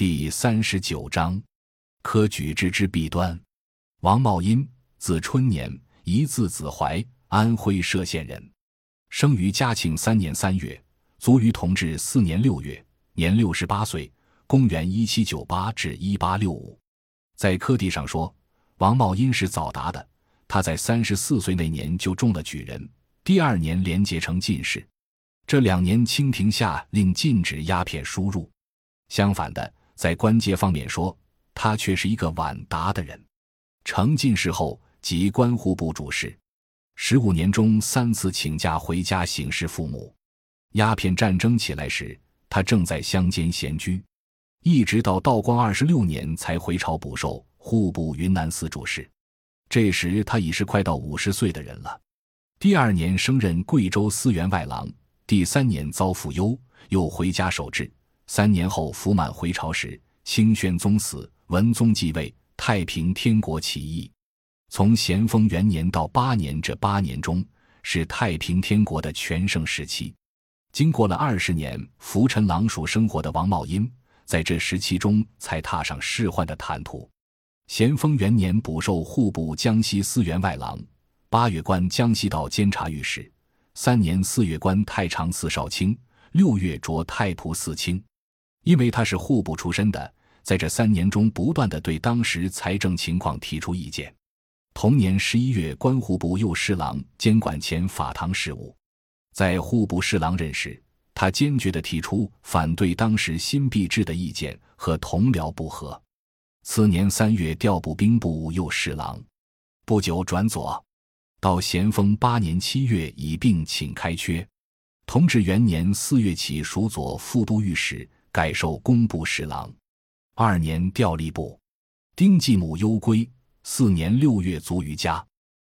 第三十九章，科举制之弊端。王茂殷，字春年，一字子怀，安徽歙县人，生于嘉庆三年三月，卒于同治四年六月，年六十八岁。公元一七九八至一八六五。在科第上说，王茂殷是早达的。他在三十四岁那年就中了举人，第二年连结成进士。这两年，清廷下令禁止鸦片输入。相反的。在官阶方面说，他却是一个晚达的人。成进士后，即官户部主事。十五年中三次请假回家省视父母。鸦片战争起来时，他正在乡间闲居，一直到道光二十六年才回朝补授户部云南司主事。这时他已是快到五十岁的人了。第二年升任贵州司员外郎，第三年遭父忧，又回家守制。三年后，福满回朝时，清宣宗死，文宗继位，太平天国起义。从咸丰元年到八年这八年中，是太平天国的全盛时期。经过了二十年浮沉狼鼠生活的王茂英，在这时期中才踏上仕宦的坦途。咸丰元年补授户部江西司员外郎，八月官江西道监察御史，三年四月官太常寺少卿，六月着太仆寺卿。因为他是户部出身的，在这三年中不断的对当时财政情况提出意见。同年十一月，官户部右侍郎，监管前法堂事务。在户部侍郎任时，他坚决的提出反对当时新币制的意见，和同僚不和。次年三月，调补兵部右侍郎，不久转左。到咸丰八年七月，以病请开缺。同治元年四月起，署左副都御史。改授工部侍郎，二年调吏部。丁继母忧归，四年六月卒于家。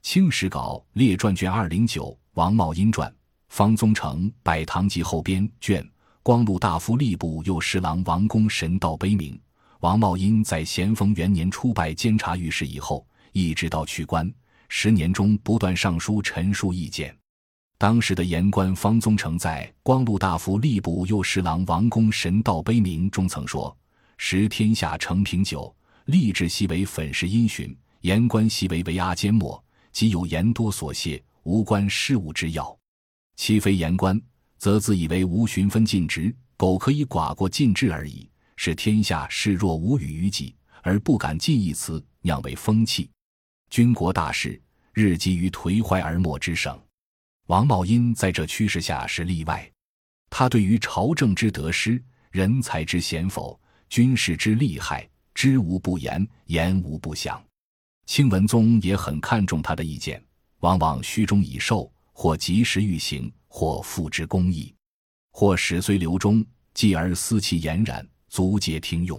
清史稿列传卷二零九，王茂英传，方宗成《百堂集》后编卷。光禄大夫吏部右侍郎王公神道碑铭。王茂英在咸丰元年出拜监察御史以后，一直到去官十年中，不断上书陈述意见。当时的言官方宗成在光禄大夫吏部右侍郎王公神道碑铭中曾说：“时天下承平久，吏治悉为粉饰阴循，言官悉为为阿缄默，即有言多所谢，无关事务之要。其非言官，则自以为无循分尽职，苟可以寡过尽制而已。使天下视若无语于己，而不敢尽一词，酿为风气。军国大事，日积于颓坏而没之省。”王茂英在这趋势下是例外，他对于朝政之得失、人才之贤否、军事之利害，知无不言，言无不详。清文宗也很看重他的意见，往往虚中以授，或及时欲行，或付之公义，或始虽留中，继而思其俨然，足皆听用。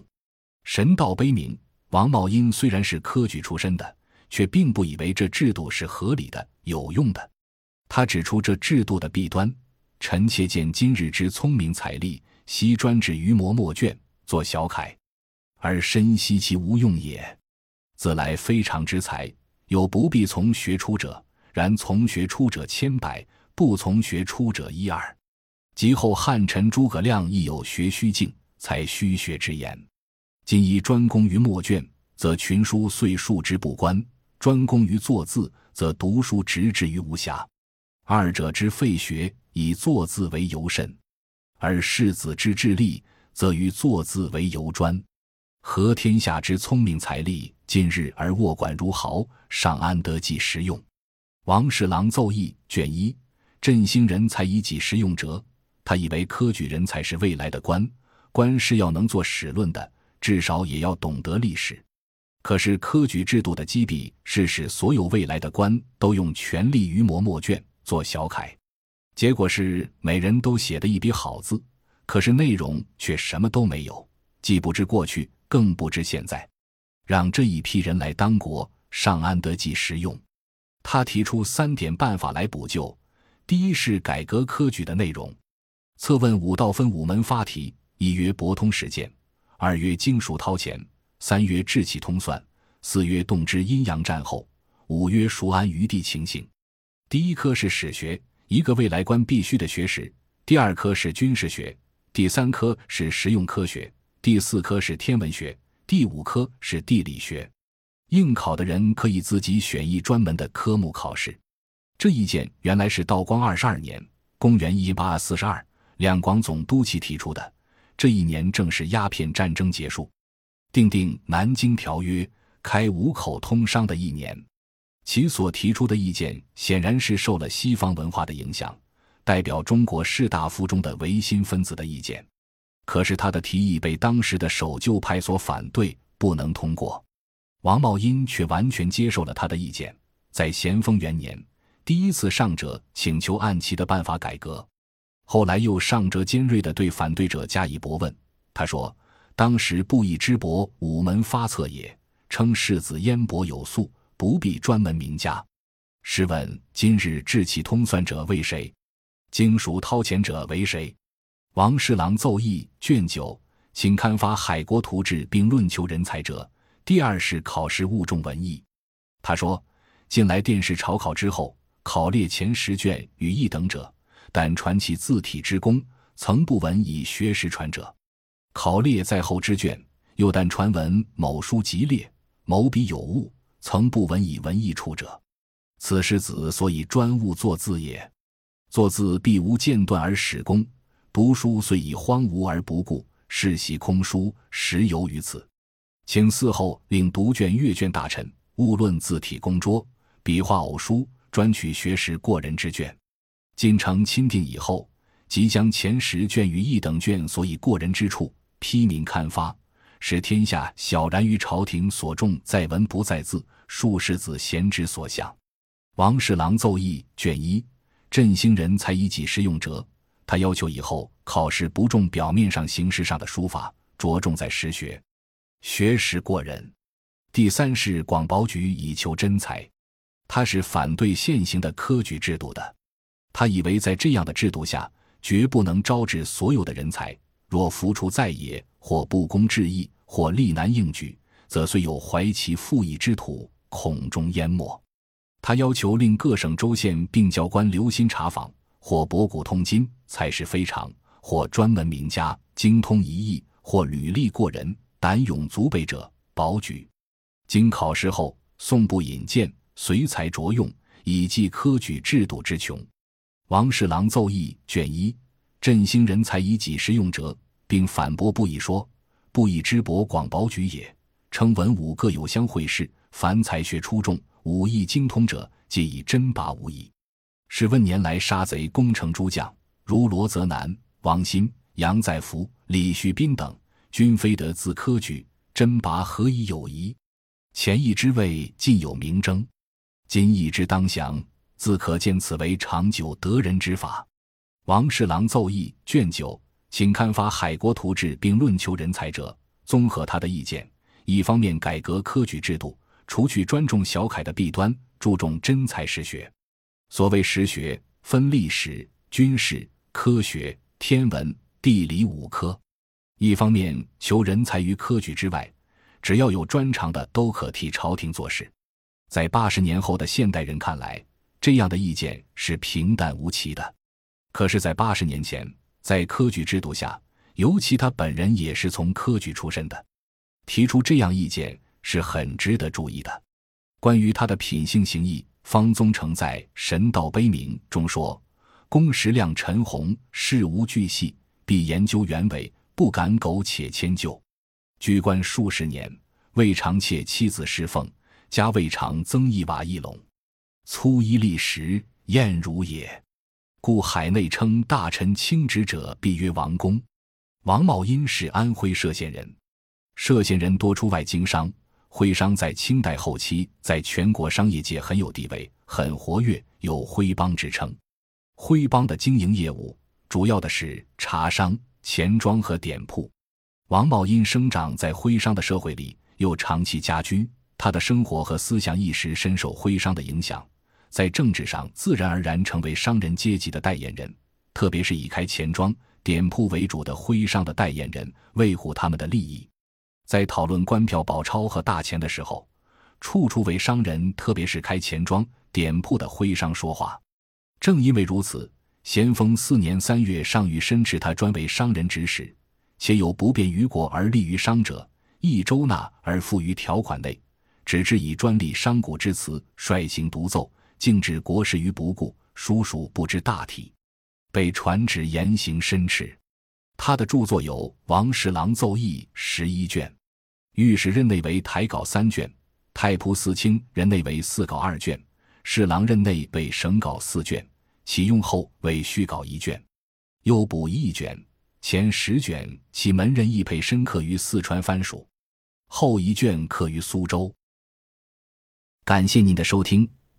神道悲悯，王茂英虽然是科举出身的，却并不以为这制度是合理的、有用的。他指出这制度的弊端：臣妾见今日之聪明才力，悉专指于磨墨卷，作小楷，而深悉其无用也。自来非常之才，有不必从学出者，然从学出者千百，不从学出者一二。及后汉臣诸葛亮亦有学虚境，才虚学之言。今以专攻于墨卷，则群书遂数之不观；专攻于作字，则读书直至于无暇。二者之废学，以作字为尤甚；而世子之智力，则于作字为尤专。合天下之聪明才力，今日而握管如毫，尚安得计实用？王侍郎奏议卷一：振兴人才以己实用者，他以为科举人才是未来的官，官是要能做史论的，至少也要懂得历史。可是科举制度的积弊，是使所有未来的官都用权力于磨墨卷。做小楷，结果是每人都写的一笔好字，可是内容却什么都没有，既不知过去，更不知现在。让这一批人来当国，尚安得计实用？他提出三点办法来补救：第一是改革科举的内容，策问五道分五门发题：一曰博通实践，二曰经数掏钱，三曰志气通算，四曰动之阴阳战后，五曰熟谙于地情形。第一科是史学，一个未来官必须的学识；第二科是军事学；第三科是实用科学；第四科是天文学，第五科是地理学。应考的人可以自己选一专门的科目考试。这意见原来是道光二十二年（公元一八四十二）两广总督齐提出的。这一年正是鸦片战争结束，订定《南京条约》，开五口通商的一年。其所提出的意见显然是受了西方文化的影响，代表中国士大夫中的维新分子的意见。可是他的提议被当时的守旧派所反对，不能通过。王茂殷却完全接受了他的意见，在咸丰元年，第一次上折请求按其的办法改革，后来又上折尖锐地对反对者加以驳问。他说：“当时布议之博五门发策也，称世子渊博有素，不必专门名家。试问今日志气通算者为谁？经熟掏钱者为谁？”王侍郎奏议卷九，请刊发《海国图志》，并论求人才者。第二是考试务重文艺。他说：“近来殿试朝考之后，考列前十卷与一等者，但传其字体之功，曾不闻以学识传者；考列在后之卷，又但传闻某书极劣，某笔有误，曾不闻以文艺处者。此师子所以专务作字也。作字必无间断而始功，读书虽以荒芜而不顾，世袭空书，实由于此。”请嗣后令读卷阅卷大臣勿论字体工拙，笔画偶书，专取学识过人之卷。进城钦定以后，即将前十卷与一等卷所以过人之处批明刊发，使天下晓然于朝廷所重在文不在字，庶士子贤之所向。王侍郎奏议卷一，振兴人才以己实用者。他要求以后考试不重表面上形式上的书法，着重在实学。学识过人，第三是广保举以求真才，他是反对现行的科举制度的。他以为在这样的制度下，绝不能招致所有的人才。若浮出在野，或不公致意，或力难应举，则虽有怀其富义之土，恐终淹没。他要求令各省州县并教官留心查访，或博古通今，才识非常；或专门名家，精通一艺，或履历过人。胆勇足备者，保举。经考试后，送部引荐，随才着用，以济科举制度之穷。王侍郎奏议卷一，振兴人才以己实用者，并反驳不已说，不以知博广保举也。称文武各有相会事，凡才学出众、武艺精通者，皆以真拔无疑。是问年来杀贼攻城诸将，如罗泽南、王新、杨再福、李旭斌等。均非得自科举，甄拔何以有疑？前一之位尽有明争，今一之当详，自可见此为长久得人之法。王侍郎奏议卷九，请刊发《海国图志》，并论求人才者，综合他的意见：一方面改革科举制度，除去专重小楷的弊端，注重真才实学。所谓实学，分历史、军事、科学、天文、地理五科。一方面求人才于科举之外，只要有专长的都可替朝廷做事。在八十年后的现代人看来，这样的意见是平淡无奇的。可是，在八十年前，在科举制度下，尤其他本人也是从科举出身的，提出这样意见是很值得注意的。关于他的品性行义，方宗成在《神道碑铭》中说：“公识量陈洪，事无巨细，必研究原委。”不敢苟且迁就，居官数十年，未尝妾妻子侍奉，家未尝增一瓦一垄，粗衣立时，艳如也。故海内称大臣清职者，必曰王公。王茂殷是安徽歙县人，歙县人多出外经商，徽商在清代后期在全国商业界很有地位，很活跃，有徽帮之称。徽帮的经营业务主要的是茶商。钱庄和店铺，王茂因生长在徽商的社会里，又长期家居，他的生活和思想意识深受徽商的影响，在政治上自然而然成为商人阶级的代言人，特别是以开钱庄、店铺为主的徽商的代言人，维护他们的利益。在讨论官票、宝钞和大钱的时候，处处为商人，特别是开钱庄、店铺的徽商说话。正因为如此。咸丰四年三月，上谕申斥他专为商人指使，且有不便于国而利于商者，亦周纳而附于条款内。只知以专利商贾之词，率行独奏，竟置国事于不顾，叔叔不知大体，被传旨严刑申斥。他的著作有《王侍郎奏议》十一卷，御史任内为台稿三卷，太仆寺卿任内为四稿二卷，侍郎任内为省稿四卷，启用后为续稿一卷，又补一卷，前十卷其门人亦配深刻于四川藩属，后一卷刻于苏州。感谢您的收听，